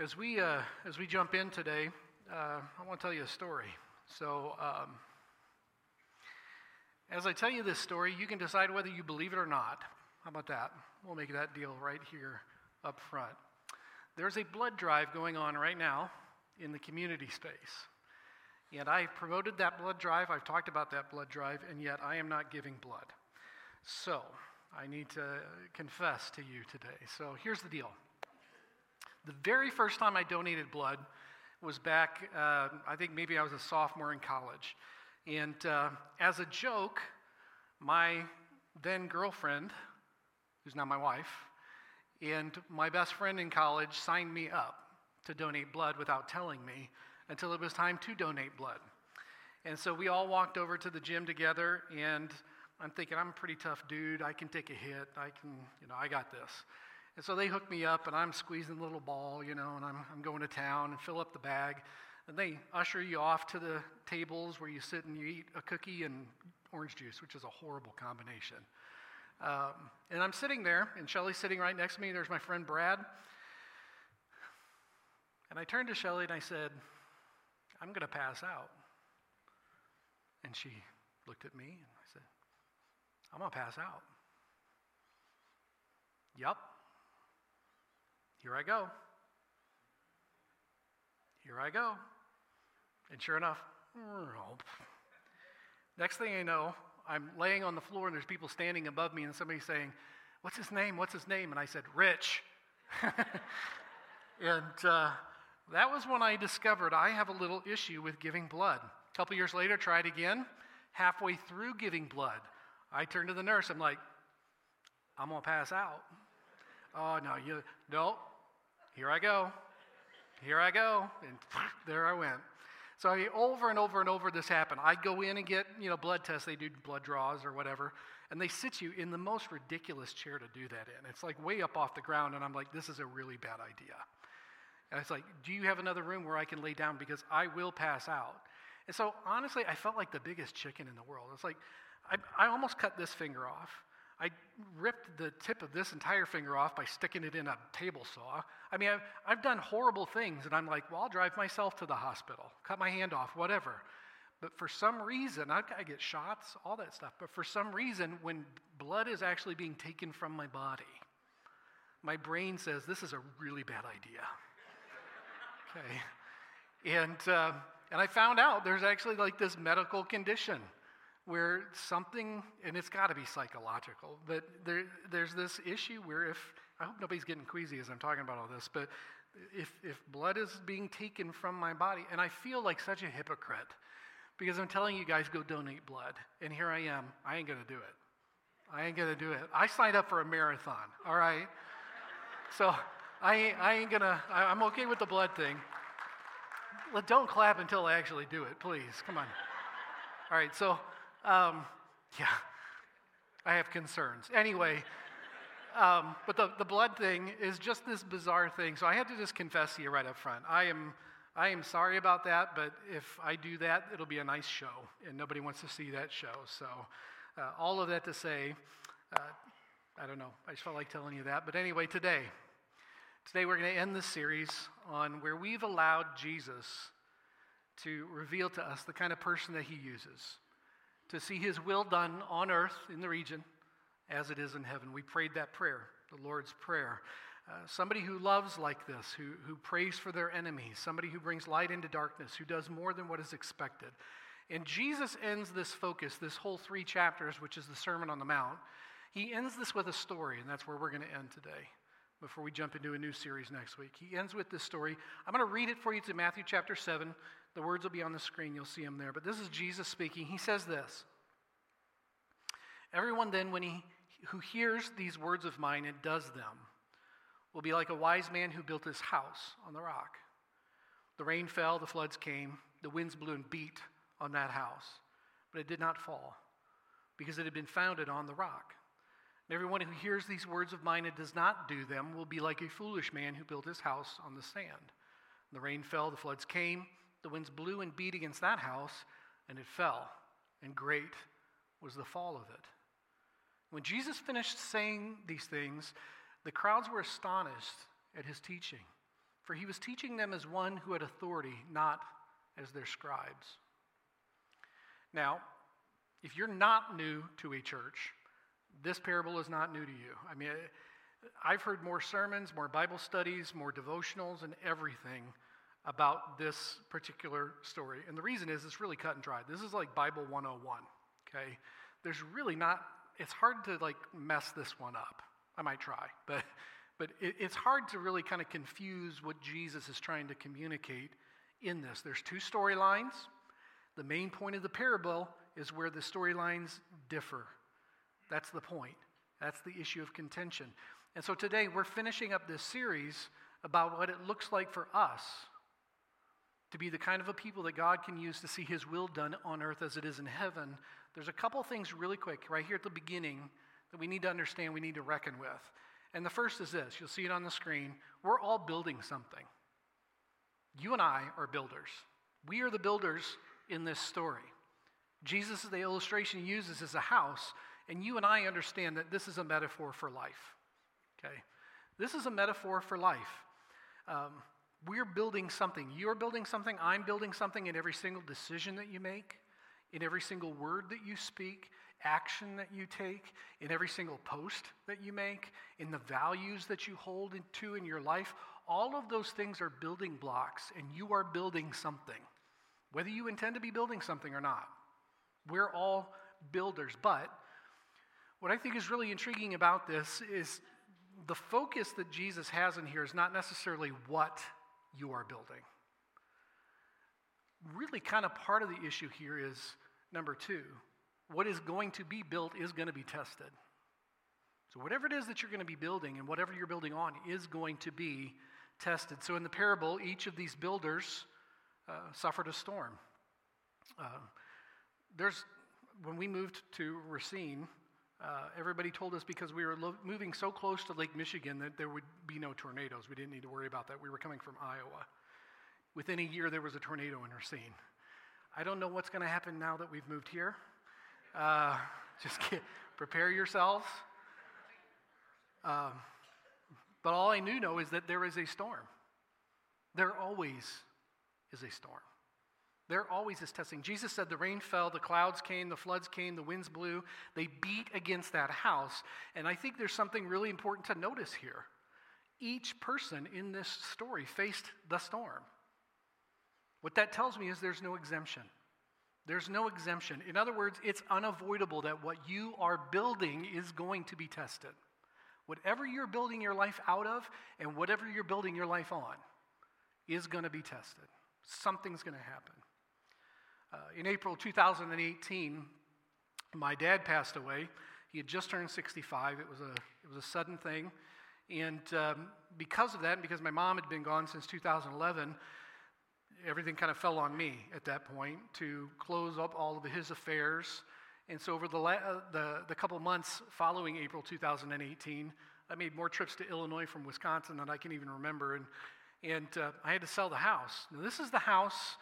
As we, uh, as we jump in today, uh, I want to tell you a story. So, um, as I tell you this story, you can decide whether you believe it or not. How about that? We'll make that deal right here up front. There's a blood drive going on right now in the community space. And I've promoted that blood drive, I've talked about that blood drive, and yet I am not giving blood. So, I need to confess to you today. So, here's the deal. The very first time I donated blood was back, uh, I think maybe I was a sophomore in college. And uh, as a joke, my then girlfriend, who's now my wife, and my best friend in college signed me up to donate blood without telling me until it was time to donate blood. And so we all walked over to the gym together, and I'm thinking, I'm a pretty tough dude. I can take a hit. I can, you know, I got this. And so they hook me up, and I'm squeezing the little ball, you know, and I'm, I'm going to town and fill up the bag. And they usher you off to the tables where you sit and you eat a cookie and orange juice, which is a horrible combination. Um, and I'm sitting there, and Shelly's sitting right next to me. There's my friend Brad. And I turned to Shelly and I said, I'm going to pass out. And she looked at me and I said, I'm going to pass out. Yep. Here I go. Here I go. And sure enough, next thing I know, I'm laying on the floor and there's people standing above me and somebody's saying, What's his name? What's his name? And I said, Rich. and uh, that was when I discovered I have a little issue with giving blood. A couple years later, tried again. Halfway through giving blood, I turned to the nurse. I'm like, I'm going to pass out. Oh, no, you, no, here I go. Here I go. And there I went. So I, over and over and over this happened. I'd go in and get, you know, blood tests. They do blood draws or whatever. And they sit you in the most ridiculous chair to do that in. It's like way up off the ground. And I'm like, this is a really bad idea. And it's like, do you have another room where I can lay down? Because I will pass out. And so honestly, I felt like the biggest chicken in the world. It's like, I, I almost cut this finger off. I ripped the tip of this entire finger off by sticking it in a table saw. I mean, I've, I've done horrible things, and I'm like, well, I'll drive myself to the hospital, cut my hand off, whatever. But for some reason, I, I get shots, all that stuff. But for some reason, when blood is actually being taken from my body, my brain says, this is a really bad idea. okay. And, uh, and I found out there's actually like this medical condition where something, and it's got to be psychological, but there, there's this issue where if, I hope nobody's getting queasy as I'm talking about all this, but if, if blood is being taken from my body, and I feel like such a hypocrite because I'm telling you guys go donate blood, and here I am, I ain't gonna do it. I ain't gonna do it. I signed up for a marathon, all right? so I ain't, I ain't gonna, I, I'm okay with the blood thing. Don't clap until I actually do it, please. Come on. All right, so um, yeah, I have concerns. Anyway, um, but the, the blood thing is just this bizarre thing. So I had to just confess to you right up front. I am, I am sorry about that, but if I do that, it'll be a nice show, and nobody wants to see that show. So uh, all of that to say, uh, I don't know. I just felt like telling you that. But anyway, today, today we're going to end this series on where we've allowed Jesus to reveal to us the kind of person that he uses to see his will done on earth in the region as it is in heaven. We prayed that prayer, the Lord's Prayer. Uh, somebody who loves like this, who, who prays for their enemies, somebody who brings light into darkness, who does more than what is expected. And Jesus ends this focus, this whole three chapters, which is the Sermon on the Mount. He ends this with a story, and that's where we're going to end today before we jump into a new series next week. He ends with this story. I'm going to read it for you to Matthew chapter 7. The words will be on the screen. You'll see them there. But this is Jesus speaking. He says this Everyone then, when he who hears these words of mine and does them, will be like a wise man who built his house on the rock. The rain fell, the floods came, the winds blew and beat on that house, but it did not fall, because it had been founded on the rock. And everyone who hears these words of mine and does not do them will be like a foolish man who built his house on the sand. The rain fell, the floods came, the winds blew and beat against that house, and it fell, and great was the fall of it. When Jesus finished saying these things, the crowds were astonished at his teaching for he was teaching them as one who had authority, not as their scribes. Now, if you're not new to a church, this parable is not new to you. I mean, I've heard more sermons, more Bible studies, more devotionals, and everything about this particular story. And the reason is it's really cut and dry. This is like Bible 101, okay? There's really not, it's hard to like mess this one up. I might try, but, but it, it's hard to really kind of confuse what Jesus is trying to communicate in this. There's two storylines. The main point of the parable is where the storylines differ. That's the point. That's the issue of contention. And so today we're finishing up this series about what it looks like for us to be the kind of a people that God can use to see his will done on earth as it is in heaven. There's a couple things really quick right here at the beginning that we need to understand, we need to reckon with. And the first is this you'll see it on the screen. We're all building something. You and I are builders. We are the builders in this story. Jesus, the illustration he uses, is a house, and you and I understand that this is a metaphor for life. Okay? This is a metaphor for life. Um, we're building something. You're building something. I'm building something in every single decision that you make, in every single word that you speak, action that you take, in every single post that you make, in the values that you hold to in your life. All of those things are building blocks, and you are building something, whether you intend to be building something or not. We're all builders. But what I think is really intriguing about this is the focus that Jesus has in here is not necessarily what you are building. Really, kind of part of the issue here is number two what is going to be built is going to be tested. So, whatever it is that you're going to be building and whatever you're building on is going to be tested. So, in the parable, each of these builders uh, suffered a storm. Uh, there's, when we moved to Racine, uh, everybody told us because we were lo- moving so close to Lake Michigan that there would be no tornadoes. We didn't need to worry about that. We were coming from Iowa. Within a year, there was a tornado in Racine. I don't know what's going to happen now that we've moved here. Uh, just get, prepare yourselves. Um, but all I knew know is that there is a storm. There always is a storm. There always is testing. Jesus said the rain fell, the clouds came, the floods came, the winds blew. They beat against that house. And I think there's something really important to notice here. Each person in this story faced the storm. What that tells me is there's no exemption. There's no exemption. In other words, it's unavoidable that what you are building is going to be tested. Whatever you're building your life out of and whatever you're building your life on is going to be tested. Something's going to happen. Uh, in April 2018, my dad passed away. He had just turned 65. It was a, it was a sudden thing. And um, because of that, and because my mom had been gone since 2011, everything kind of fell on me at that point to close up all of his affairs. And so, over the, la- uh, the, the couple months following April 2018, I made more trips to Illinois from Wisconsin than I can even remember. And, and uh, I had to sell the house. Now, this is the house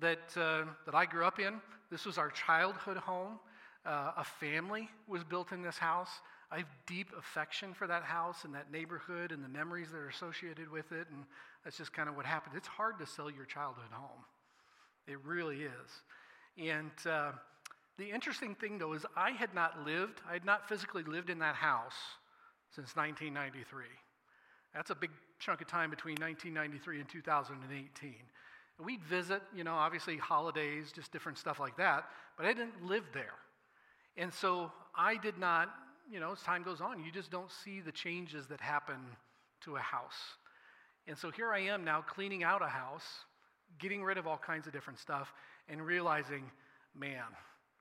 that, uh, that I grew up in. This was our childhood home. Uh, a family was built in this house. I have deep affection for that house and that neighborhood and the memories that are associated with it. And that's just kind of what happened. It's hard to sell your childhood home, it really is. And uh, the interesting thing, though, is I had not lived, I had not physically lived in that house since 1993. That's a big chunk of time between 1993 and 2018. We'd visit, you know, obviously holidays, just different stuff like that, but I didn't live there. And so I did not, you know, as time goes on, you just don't see the changes that happen to a house. And so here I am now cleaning out a house, getting rid of all kinds of different stuff, and realizing, man,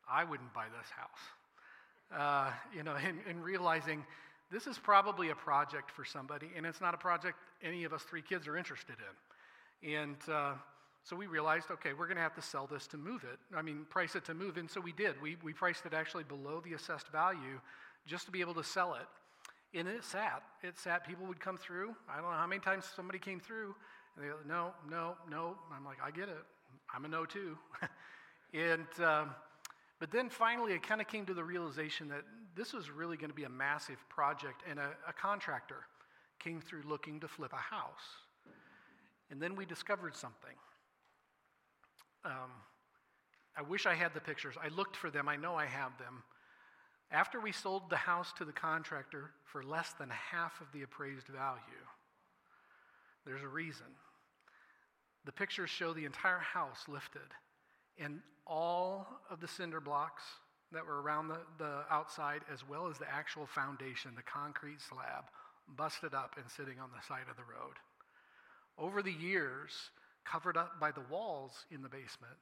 I wouldn't buy this house. Uh, you know, and, and realizing this is probably a project for somebody, and it's not a project any of us three kids are interested in. And uh, so we realized, okay, we're going to have to sell this to move it. I mean, price it to move. And so we did. We, we priced it actually below the assessed value just to be able to sell it. And it sat. It sat. People would come through. I don't know how many times somebody came through. And they go, no, no, no. I'm like, I get it. I'm a no too. and, um, but then finally, it kind of came to the realization that this was really going to be a massive project. And a, a contractor came through looking to flip a house. And then we discovered something. Um, I wish I had the pictures. I looked for them. I know I have them. After we sold the house to the contractor for less than half of the appraised value, there's a reason. The pictures show the entire house lifted, and all of the cinder blocks that were around the, the outside, as well as the actual foundation, the concrete slab, busted up and sitting on the side of the road. Over the years, covered up by the walls in the basement,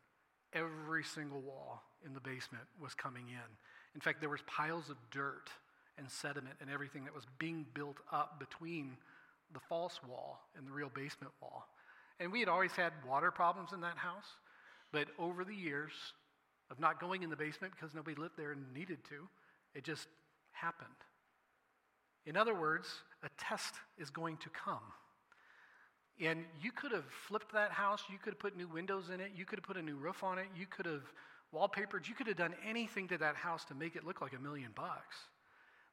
every single wall in the basement was coming in. In fact, there was piles of dirt and sediment and everything that was being built up between the false wall and the real basement wall. And we had always had water problems in that house, but over the years of not going in the basement because nobody lived there and needed to, it just happened. In other words, a test is going to come. And you could have flipped that house, you could have put new windows in it, you could have put a new roof on it, you could have wallpapered, you could have done anything to that house to make it look like a million bucks.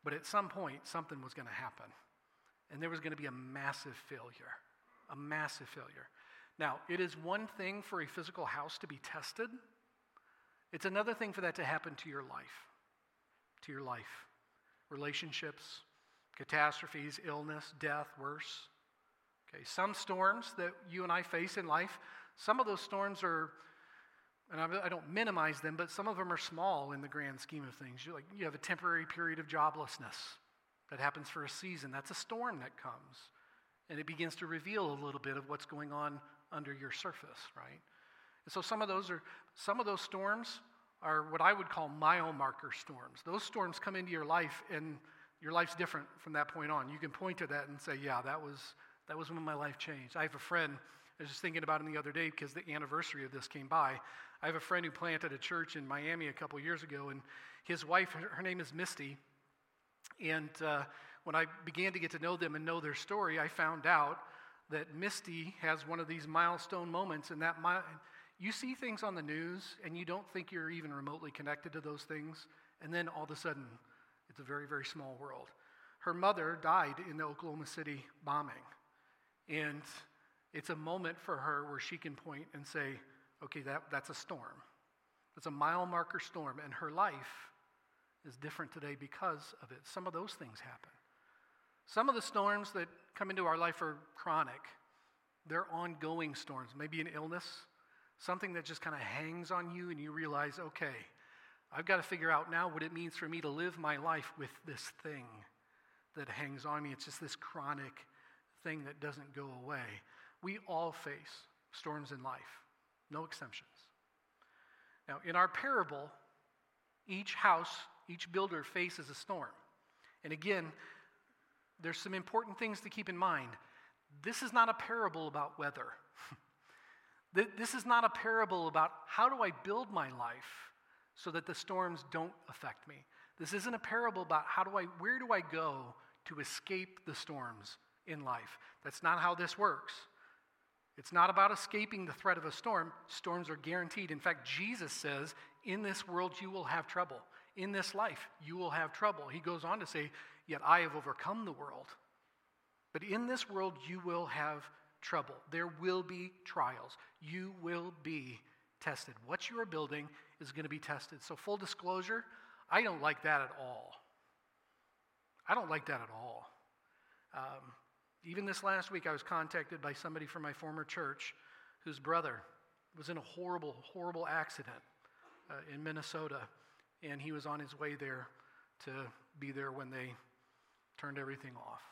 But at some point, something was going to happen. And there was going to be a massive failure. A massive failure. Now, it is one thing for a physical house to be tested, it's another thing for that to happen to your life. To your life. Relationships, catastrophes, illness, death, worse. Okay, some storms that you and I face in life, some of those storms are, and I don't minimize them, but some of them are small in the grand scheme of things. You like you have a temporary period of joblessness that happens for a season. That's a storm that comes, and it begins to reveal a little bit of what's going on under your surface, right? And so some of those are some of those storms are what I would call mile marker storms. Those storms come into your life and your life's different from that point on. You can point to that and say, yeah, that was that was when my life changed. I have a friend, I was just thinking about him the other day because the anniversary of this came by. I have a friend who planted a church in Miami a couple years ago, and his wife, her name is Misty. And uh, when I began to get to know them and know their story, I found out that Misty has one of these milestone moments, and that you see things on the news and you don't think you're even remotely connected to those things, and then all of a sudden, it's a very, very small world. Her mother died in the Oklahoma City bombing. And it's a moment for her where she can point and say, okay, that, that's a storm. That's a mile marker storm, and her life is different today because of it. Some of those things happen. Some of the storms that come into our life are chronic, they're ongoing storms, maybe an illness, something that just kind of hangs on you, and you realize, okay, I've got to figure out now what it means for me to live my life with this thing that hangs on me. It's just this chronic thing that doesn't go away. We all face storms in life, no exceptions. Now, in our parable, each house, each builder faces a storm. And again, there's some important things to keep in mind. This is not a parable about weather. this is not a parable about how do I build my life so that the storms don't affect me. This isn't a parable about how do I where do I go to escape the storms in life. That's not how this works. It's not about escaping the threat of a storm. Storms are guaranteed. In fact, Jesus says, In this world you will have trouble. In this life you will have trouble. He goes on to say, Yet I have overcome the world. But in this world you will have trouble. There will be trials. You will be tested. What you are building is going to be tested. So, full disclosure, I don't like that at all. I don't like that at all. Um, even this last week, I was contacted by somebody from my former church whose brother was in a horrible, horrible accident uh, in Minnesota, and he was on his way there to be there when they turned everything off.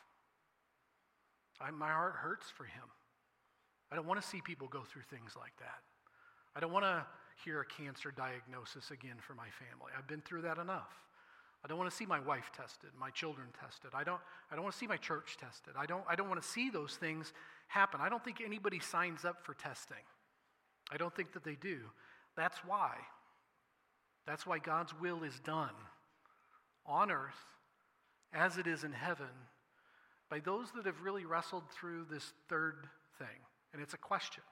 I, my heart hurts for him. I don't want to see people go through things like that. I don't want to hear a cancer diagnosis again for my family. I've been through that enough. I don't want to see my wife tested, my children tested. I don't, I don't want to see my church tested. I don't, I don't want to see those things happen. I don't think anybody signs up for testing. I don't think that they do. That's why. That's why God's will is done on earth as it is in heaven by those that have really wrestled through this third thing. And it's a question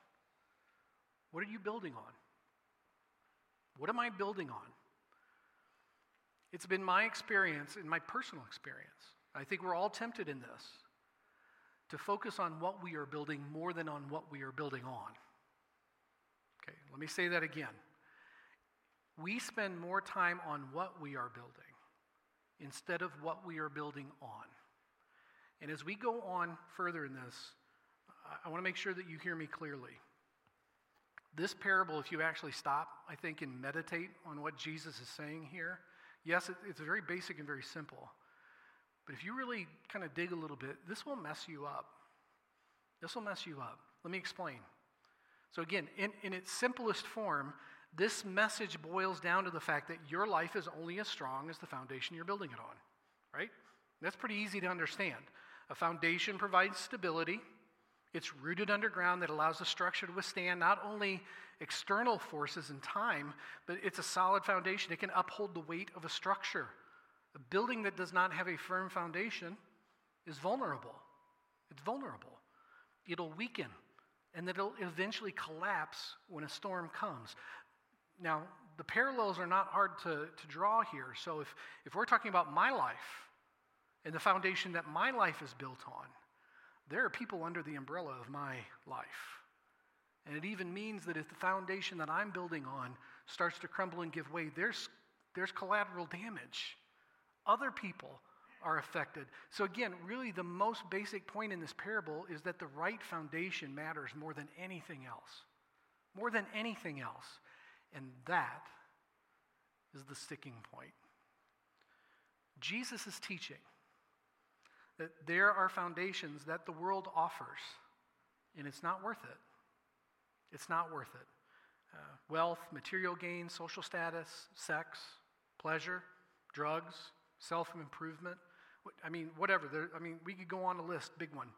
What are you building on? What am I building on? It's been my experience, in my personal experience, I think we're all tempted in this, to focus on what we are building more than on what we are building on. Okay, let me say that again. We spend more time on what we are building instead of what we are building on. And as we go on further in this, I want to make sure that you hear me clearly. This parable, if you actually stop, I think, and meditate on what Jesus is saying here, yes, it's very basic and very simple. But if you really kind of dig a little bit, this will mess you up. This will mess you up. Let me explain. So, again, in, in its simplest form, this message boils down to the fact that your life is only as strong as the foundation you're building it on, right? That's pretty easy to understand. A foundation provides stability, it's rooted underground that allows the structure to withstand not only external forces and time, but it's a solid foundation. It can uphold the weight of a structure. A building that does not have a firm foundation is vulnerable. It's vulnerable. It'll weaken and it'll eventually collapse when a storm comes. Now, the parallels are not hard to, to draw here. So, if, if we're talking about my life and the foundation that my life is built on, there are people under the umbrella of my life. And it even means that if the foundation that I'm building on starts to crumble and give way, there's, there's collateral damage. Other people are affected. So, again, really the most basic point in this parable is that the right foundation matters more than anything else. More than anything else. And that is the sticking point. Jesus is teaching that there are foundations that the world offers, and it's not worth it. It's not worth it. Uh, wealth, material gain, social status, sex, pleasure, drugs, self improvement. I mean, whatever. There, I mean, we could go on a list, big one.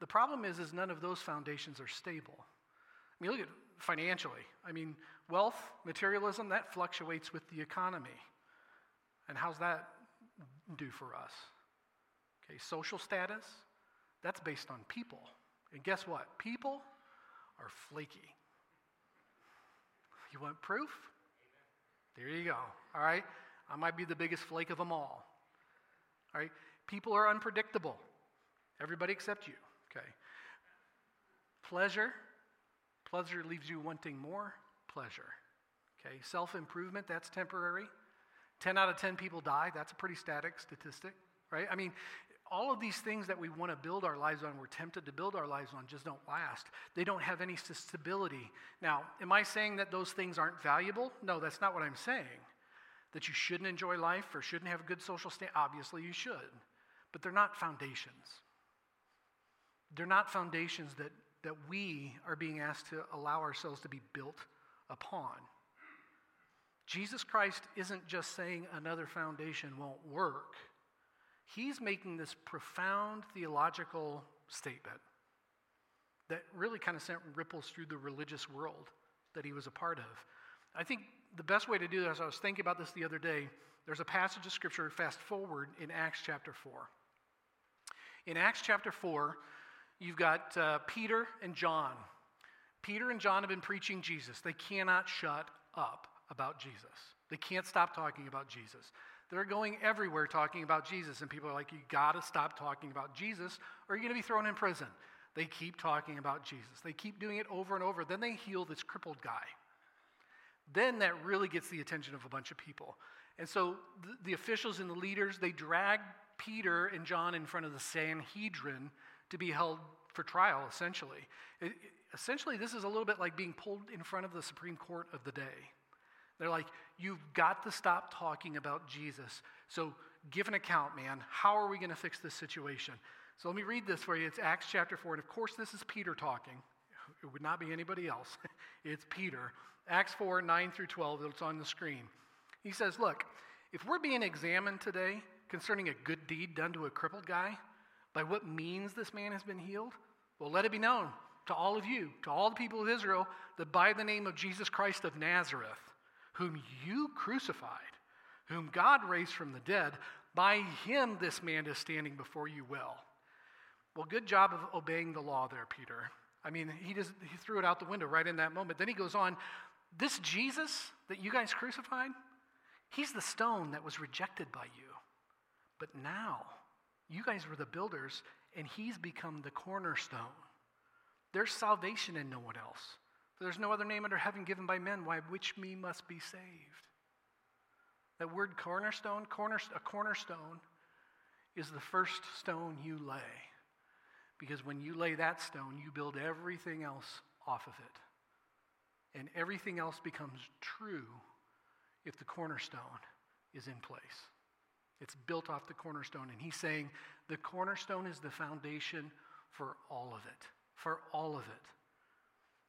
The problem is, is none of those foundations are stable. I mean, look at financially. I mean, wealth, materialism, that fluctuates with the economy. And how's that do for us? Okay, social status, that's based on people. And guess what? People are flaky. You want proof? There you go. All right? I might be the biggest flake of them all. All right? People are unpredictable. Everybody except you. Okay. Pleasure. Pleasure leaves you wanting more pleasure. Okay. Self improvement, that's temporary. 10 out of 10 people die. That's a pretty static statistic, right? I mean, all of these things that we want to build our lives on, we're tempted to build our lives on, just don't last. They don't have any stability. Now, am I saying that those things aren't valuable? No, that's not what I'm saying. That you shouldn't enjoy life or shouldn't have a good social stand. Obviously, you should. But they're not foundations. They're not foundations that, that we are being asked to allow ourselves to be built upon. Jesus Christ isn't just saying another foundation won't work he's making this profound theological statement that really kind of sent ripples through the religious world that he was a part of. I think the best way to do this, I was thinking about this the other day, there's a passage of scripture, fast forward, in Acts chapter 4. In Acts chapter 4, you've got uh, Peter and John. Peter and John have been preaching Jesus. They cannot shut up about Jesus. They can't stop talking about Jesus. They're going everywhere talking about Jesus, and people are like, you got to stop talking about Jesus, or you're to be thrown in prison. They keep talking about Jesus. They keep doing it over and over. Then they heal this crippled guy. Then that really gets the attention of a bunch of people. And so the, officials and the leaders, they drag Peter and John in front of the Sanhedrin to be held for trial, essentially. It, essentially, this is a little bit like being pulled in front of the Supreme Court of the day. They're like, you've got to stop talking about Jesus. So give an account, man. How are we going to fix this situation? So let me read this for you. It's Acts chapter 4. And of course, this is Peter talking. It would not be anybody else. it's Peter. Acts 4, 9 through 12. It's on the screen. He says, Look, if we're being examined today concerning a good deed done to a crippled guy, by what means this man has been healed, well, let it be known to all of you, to all the people of Israel, that by the name of Jesus Christ of Nazareth, whom you crucified, whom God raised from the dead, by him this man is standing before you well. Well, good job of obeying the law there, Peter. I mean, he just he threw it out the window right in that moment. Then he goes on, this Jesus that you guys crucified, he's the stone that was rejected by you. But now, you guys were the builders, and he's become the cornerstone. There's salvation in no one else. There's no other name under heaven given by men by which we must be saved. That word cornerstone, corner, a cornerstone, is the first stone you lay. Because when you lay that stone, you build everything else off of it. And everything else becomes true if the cornerstone is in place. It's built off the cornerstone. And he's saying the cornerstone is the foundation for all of it. For all of it.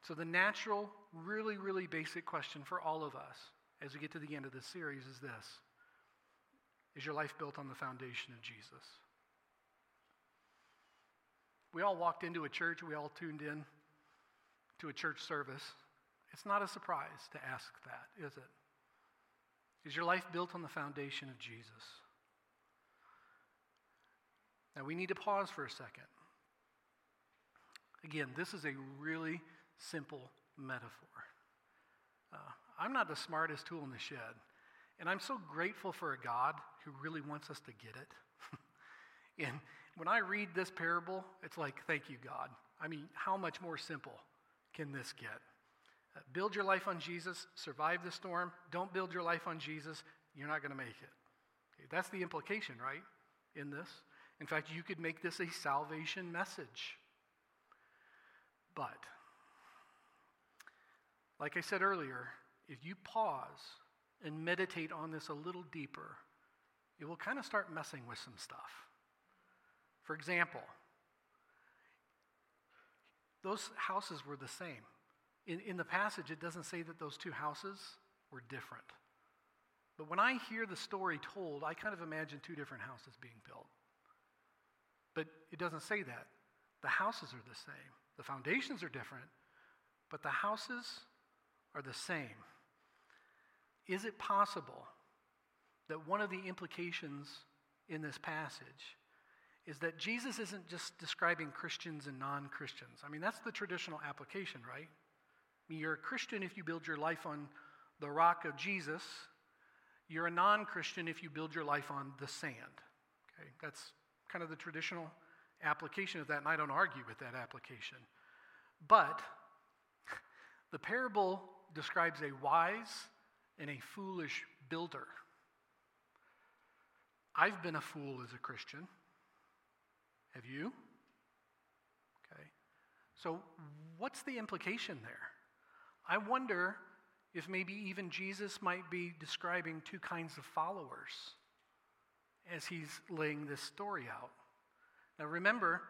So, the natural, really, really basic question for all of us as we get to the end of this series is this Is your life built on the foundation of Jesus? We all walked into a church, we all tuned in to a church service. It's not a surprise to ask that, is it? Is your life built on the foundation of Jesus? Now, we need to pause for a second. Again, this is a really simple metaphor. Uh, I'm not the smartest tool in the shed, and I'm so grateful for a God who really wants us to get it. and when I read this parable, it's like, thank you, God. I mean, how much more simple can this get? Uh, build your life on Jesus, survive the storm. Don't build your life on Jesus, you're not going to make it. Okay, that's the implication, right, in this? In fact, you could make this a salvation message. But, like I said earlier, if you pause and meditate on this a little deeper, it will kind of start messing with some stuff. For example, those houses were the same. In, in the passage, it doesn't say that those two houses were different. But when I hear the story told, I kind of imagine two different houses being built. But it doesn't say that. The houses are the same. The foundations are different, but the houses are the same. Is it possible that one of the implications in this passage is that Jesus isn't just describing Christians and non Christians? I mean, that's the traditional application, right? I mean, you're a Christian if you build your life on the rock of Jesus. You're a non Christian if you build your life on the sand. Okay, that's kind of the traditional application of that, and I don't argue with that application. But the parable describes a wise and a foolish builder. I've been a fool as a Christian. Have you? Okay. So, what's the implication there? I wonder if maybe even Jesus might be describing two kinds of followers as he's laying this story out. Now, remember,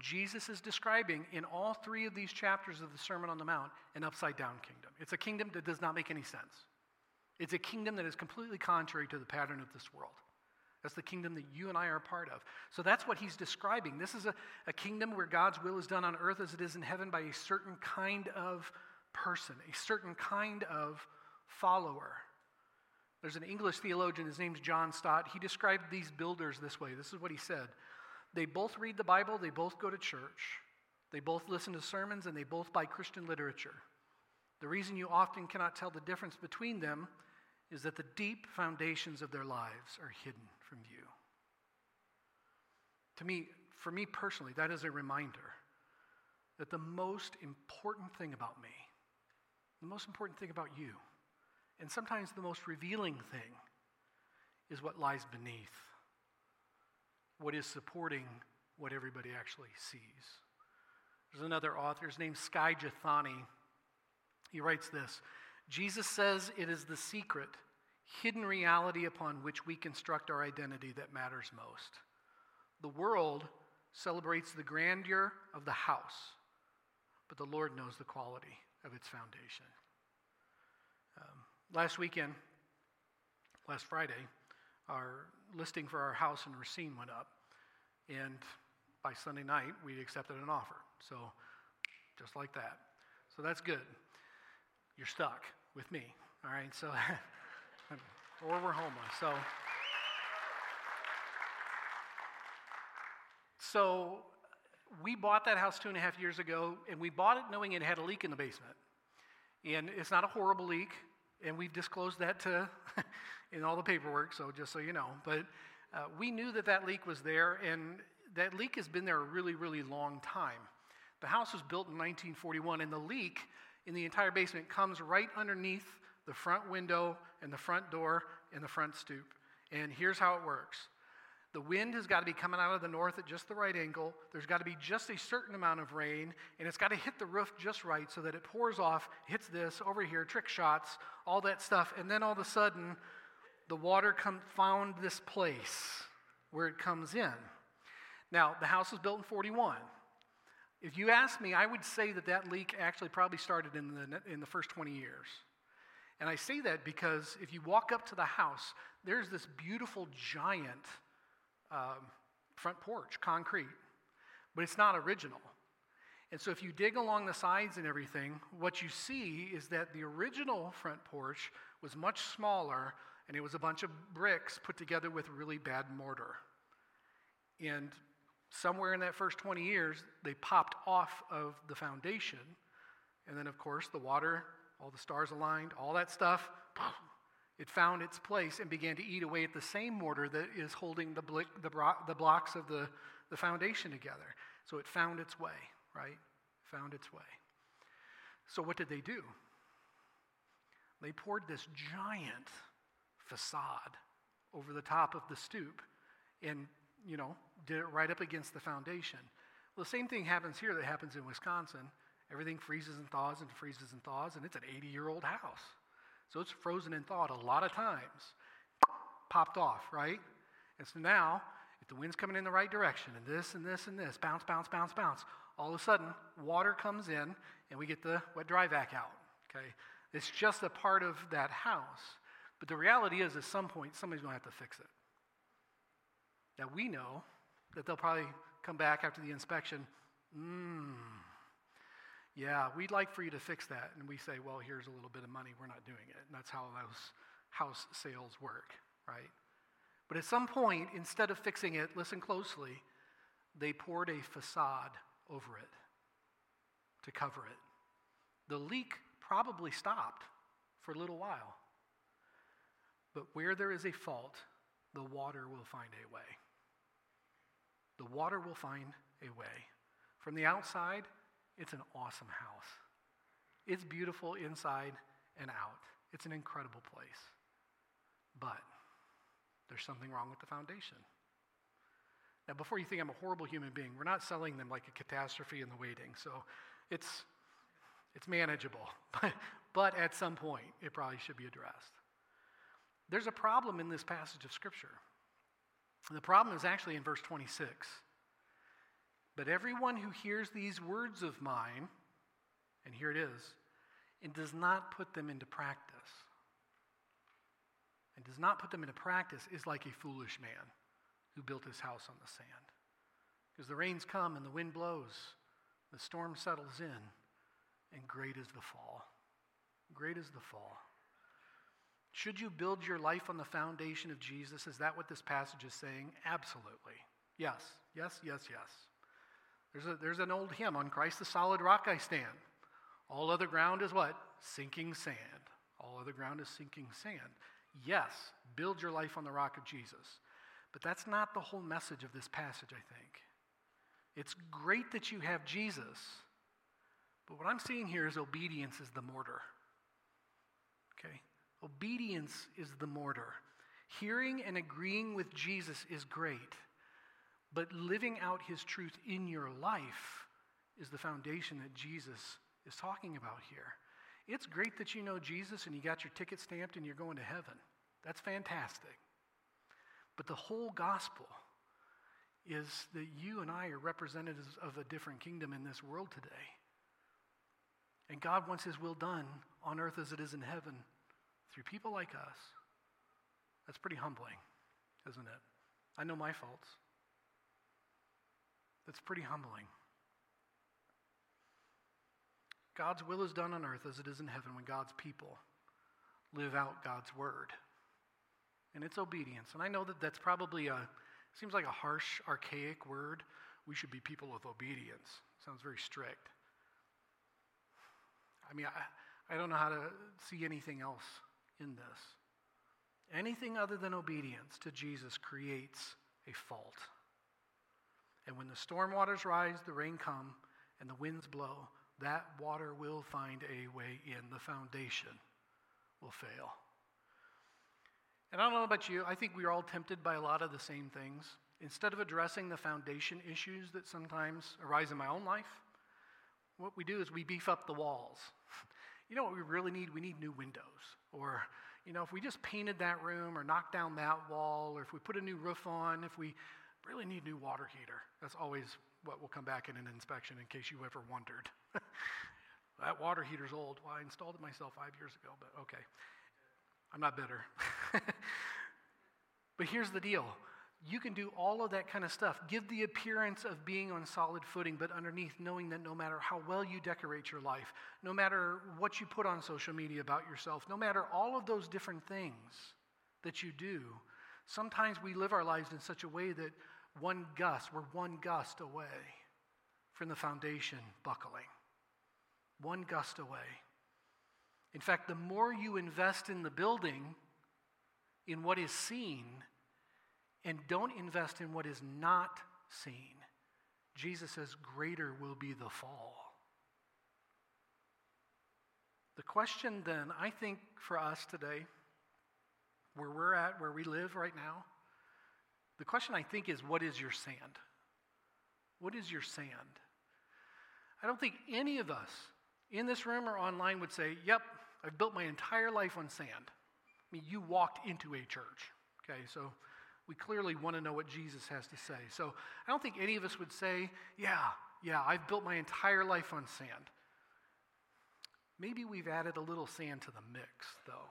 Jesus is describing in all three of these chapters of the Sermon on the Mount an upside down kingdom. It's a kingdom that does not make any sense. It's a kingdom that is completely contrary to the pattern of this world. That's the kingdom that you and I are a part of. So that's what he's describing. This is a, a kingdom where God's will is done on earth as it is in heaven by a certain kind of person, a certain kind of follower. There's an English theologian, his name's John Stott. He described these builders this way. This is what he said They both read the Bible, they both go to church, they both listen to sermons, and they both buy Christian literature. The reason you often cannot tell the difference between them is that the deep foundations of their lives are hidden from view. To me, for me personally, that is a reminder that the most important thing about me, the most important thing about you, and sometimes the most revealing thing is what lies beneath, what is supporting what everybody actually sees. There's another author, his name's Skye Jethani. He writes this Jesus says it is the secret, hidden reality upon which we construct our identity that matters most. The world celebrates the grandeur of the house, but the Lord knows the quality of its foundation. Um, last weekend, last Friday, our listing for our house in Racine went up, and by Sunday night, we accepted an offer. So, just like that. So, that's good you're stuck with me. All right, so, or we're homeless. So, so we bought that house two and a half years ago, and we bought it knowing it had a leak in the basement. And it's not a horrible leak, and we've disclosed that to in all the paperwork, so just so you know. But uh, we knew that that leak was there, and that leak has been there a really, really long time. The house was built in 1941, and the leak in the entire basement comes right underneath the front window and the front door and the front stoop. And here's how it works the wind has got to be coming out of the north at just the right angle. There's got to be just a certain amount of rain, and it's got to hit the roof just right so that it pours off, hits this over here, trick shots, all that stuff. And then all of a sudden, the water come, found this place where it comes in. Now, the house was built in 41. If you ask me, I would say that that leak actually probably started in the, in the first 20 years. And I say that because if you walk up to the house, there's this beautiful giant um, front porch, concrete, but it's not original. And so if you dig along the sides and everything, what you see is that the original front porch was much smaller and it was a bunch of bricks put together with really bad mortar. And somewhere in that first 20 years, they popped off of the foundation. And then, of course, the water, all the stars aligned, all that stuff, it found its place and began to eat away at the same mortar that is holding the, bl- the, bro- the blocks of the, the foundation together. So it found its way, right? Found its way. So what did they do? They poured this giant facade over the top of the stoop and, you know, did it right up against the foundation. Well, the same thing happens here that happens in Wisconsin. Everything freezes and thaws and freezes and thaws, and it's an 80 year old house. So it's frozen and thawed a lot of times. Popped off, right? And so now, if the wind's coming in the right direction, and this and this and this, bounce, bounce, bounce, bounce, all of a sudden, water comes in, and we get the wet dry vac out. Okay? It's just a part of that house. But the reality is, at some point, somebody's going to have to fix it. Now, we know that they'll probably come back after the inspection. Mmm, yeah, we'd like for you to fix that. And we say, well, here's a little bit of money. We're not doing it. And that's how those house sales work, right? But at some point, instead of fixing it, listen closely, they poured a facade over it to cover it. The leak probably stopped for a little while. But where there is a fault, the water will find a way. The water will find a way. From the outside, it's an awesome house. It's beautiful inside and out. It's an incredible place. But there's something wrong with the foundation. Now, before you think I'm a horrible human being, we're not selling them like a catastrophe in the waiting. So it's, it's manageable. But, but at some point, it probably should be addressed. There's a problem in this passage of Scripture. The problem is actually in verse 26. But everyone who hears these words of mine, and here it is, and does not put them into practice, and does not put them into practice is like a foolish man who built his house on the sand. Because the rains come and the wind blows, the storm settles in, and great is the fall. Great is the fall. Should you build your life on the foundation of Jesus? Is that what this passage is saying? Absolutely. Yes, yes, yes, yes. There's, a, there's an old hymn on Christ the solid rock I stand. All other ground is what? Sinking sand. All other ground is sinking sand. Yes, build your life on the rock of Jesus. But that's not the whole message of this passage, I think. It's great that you have Jesus, but what I'm seeing here is obedience is the mortar. Okay? Obedience is the mortar. Hearing and agreeing with Jesus is great. But living out his truth in your life is the foundation that Jesus is talking about here. It's great that you know Jesus and you got your ticket stamped and you're going to heaven. That's fantastic. But the whole gospel is that you and I are representatives of a different kingdom in this world today. And God wants his will done on earth as it is in heaven through people like us. That's pretty humbling, isn't it? I know my faults. That's pretty humbling. God's will is done on earth as it is in heaven when God's people live out God's word. And it's obedience. And I know that that's probably a, seems like a harsh, archaic word. We should be people of obedience. Sounds very strict. I mean, I, I don't know how to see anything else in this. Anything other than obedience to Jesus creates a fault. And when the storm waters rise, the rain come, and the winds blow, that water will find a way in. The foundation will fail. And I don't know about you, I think we are all tempted by a lot of the same things. Instead of addressing the foundation issues that sometimes arise in my own life, what we do is we beef up the walls. You know what we really need? We need new windows. Or, you know, if we just painted that room or knocked down that wall, or if we put a new roof on, if we really need a new water heater. That's always what will come back in an inspection in case you ever wondered. that water heater's old. Well, I installed it myself five years ago, but okay. I'm not bitter. but here's the deal you can do all of that kind of stuff. Give the appearance of being on solid footing, but underneath, knowing that no matter how well you decorate your life, no matter what you put on social media about yourself, no matter all of those different things that you do, sometimes we live our lives in such a way that one gust, we're one gust away from the foundation buckling. One gust away. In fact, the more you invest in the building, in what is seen, and don't invest in what is not seen, Jesus says, greater will be the fall. The question then, I think, for us today, where we're at, where we live right now, the question I think is what is your sand? What is your sand? I don't think any of us in this room or online would say, Yep, I've built my entire life on sand. I mean, you walked into a church. Okay, so we clearly want to know what Jesus has to say. So I don't think any of us would say, Yeah, yeah, I've built my entire life on sand. Maybe we've added a little sand to the mix, though.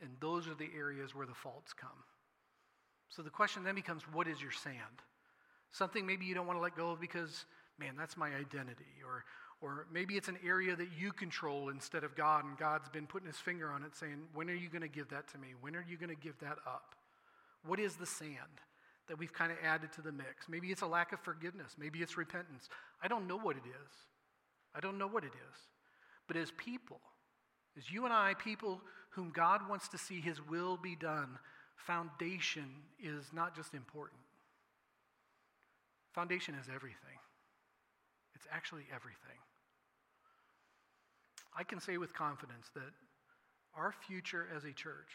And those are the areas where the faults come. So the question then becomes what is your sand? Something maybe you don't want to let go of because, man, that's my identity. Or, or maybe it's an area that you control instead of God, and God's been putting his finger on it saying, When are you going to give that to me? When are you going to give that up? What is the sand that we've kind of added to the mix? Maybe it's a lack of forgiveness. Maybe it's repentance. I don't know what it is. I don't know what it is. But as people, as you and I, people whom God wants to see his will be done, foundation is not just important, foundation is everything. It's actually everything. I can say with confidence that our future as a church,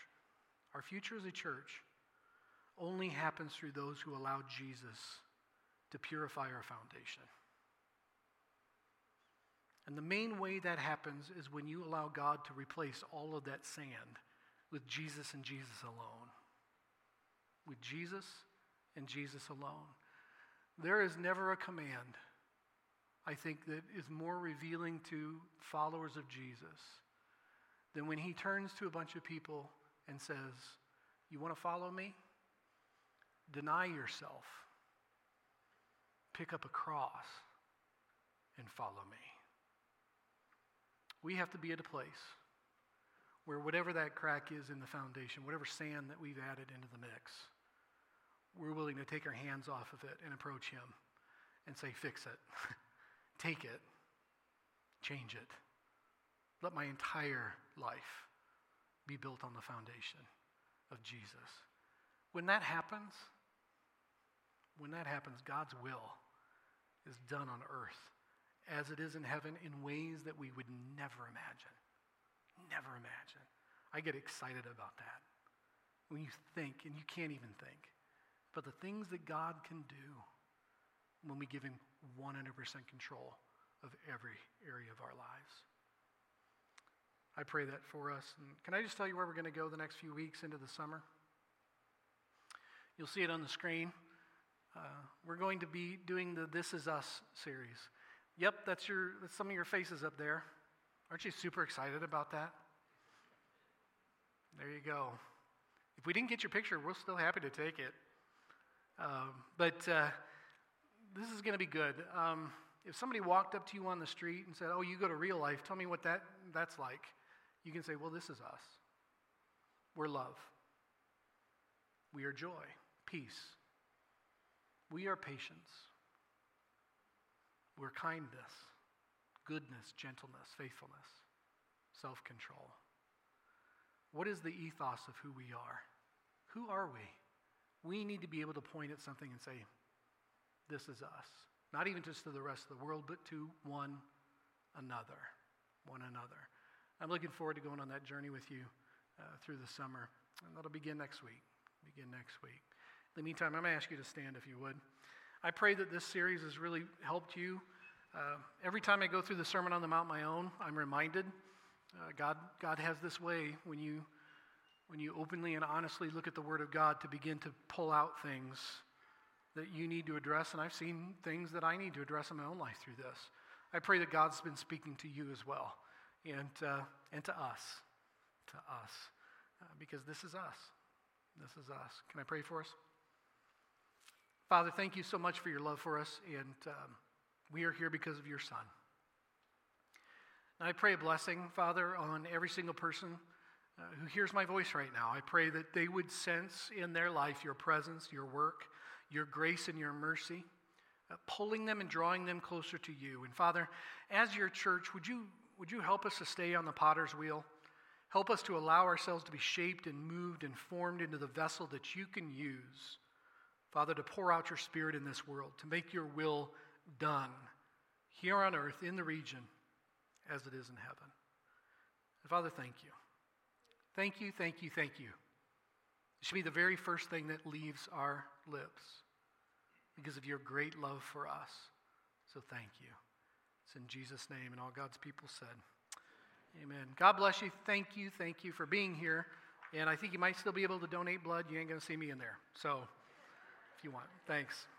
our future as a church, only happens through those who allow Jesus to purify our foundation. And the main way that happens is when you allow God to replace all of that sand with Jesus and Jesus alone with Jesus and Jesus alone. There is never a command, I think, that is more revealing to followers of Jesus than when he turns to a bunch of people and says, You want to follow me? Deny yourself, pick up a cross, and follow me. We have to be at a place where whatever that crack is in the foundation, whatever sand that we've added into the mix, we're willing to take our hands off of it and approach Him and say, Fix it, take it, change it. Let my entire life be built on the foundation of Jesus. When that happens, when that happens, God's will is done on earth as it is in heaven in ways that we would never imagine. Never imagine. I get excited about that. When you think, and you can't even think, but the things that God can do when we give Him 100% control of every area of our lives. I pray that for us. And can I just tell you where we're going to go the next few weeks into the summer? You'll see it on the screen. Uh, we're going to be doing the This Is Us series. Yep, that's, your, that's some of your faces up there. Aren't you super excited about that? There you go. If we didn't get your picture, we're still happy to take it. Um, but uh, this is going to be good. Um, if somebody walked up to you on the street and said, Oh, you go to real life, tell me what that, that's like, you can say, Well, this is us. We're love. We are joy, peace. We are patience. We're kindness, goodness, gentleness, faithfulness, self control. What is the ethos of who we are? Who are we? we need to be able to point at something and say, this is us. Not even just to the rest of the world, but to one another. One another. I'm looking forward to going on that journey with you uh, through the summer. And that'll begin next week. Begin next week. In the meantime, I'm going to ask you to stand if you would. I pray that this series has really helped you. Uh, every time I go through the Sermon on the Mount my own, I'm reminded uh, God, God has this way when you, when you openly and honestly look at the Word of God to begin to pull out things that you need to address. And I've seen things that I need to address in my own life through this. I pray that God's been speaking to you as well and, uh, and to us. To us. Uh, because this is us. This is us. Can I pray for us? Father, thank you so much for your love for us, and um, we are here because of your Son. And I pray a blessing, Father, on every single person uh, who hears my voice right now. I pray that they would sense in their life your presence, your work, your grace, and your mercy, uh, pulling them and drawing them closer to you. And Father, as your church, would you, would you help us to stay on the potter's wheel? Help us to allow ourselves to be shaped and moved and formed into the vessel that you can use, Father, to pour out your spirit in this world, to make your will done here on earth, in the region, as it is in heaven. And Father, thank you. Thank you, thank you, thank you. It should be the very first thing that leaves our lips because of your great love for us. So thank you. It's in Jesus' name, and all God's people said. Amen. God bless you. Thank you. Thank you for being here. And I think you might still be able to donate blood. You ain't going to see me in there. So you want, thanks.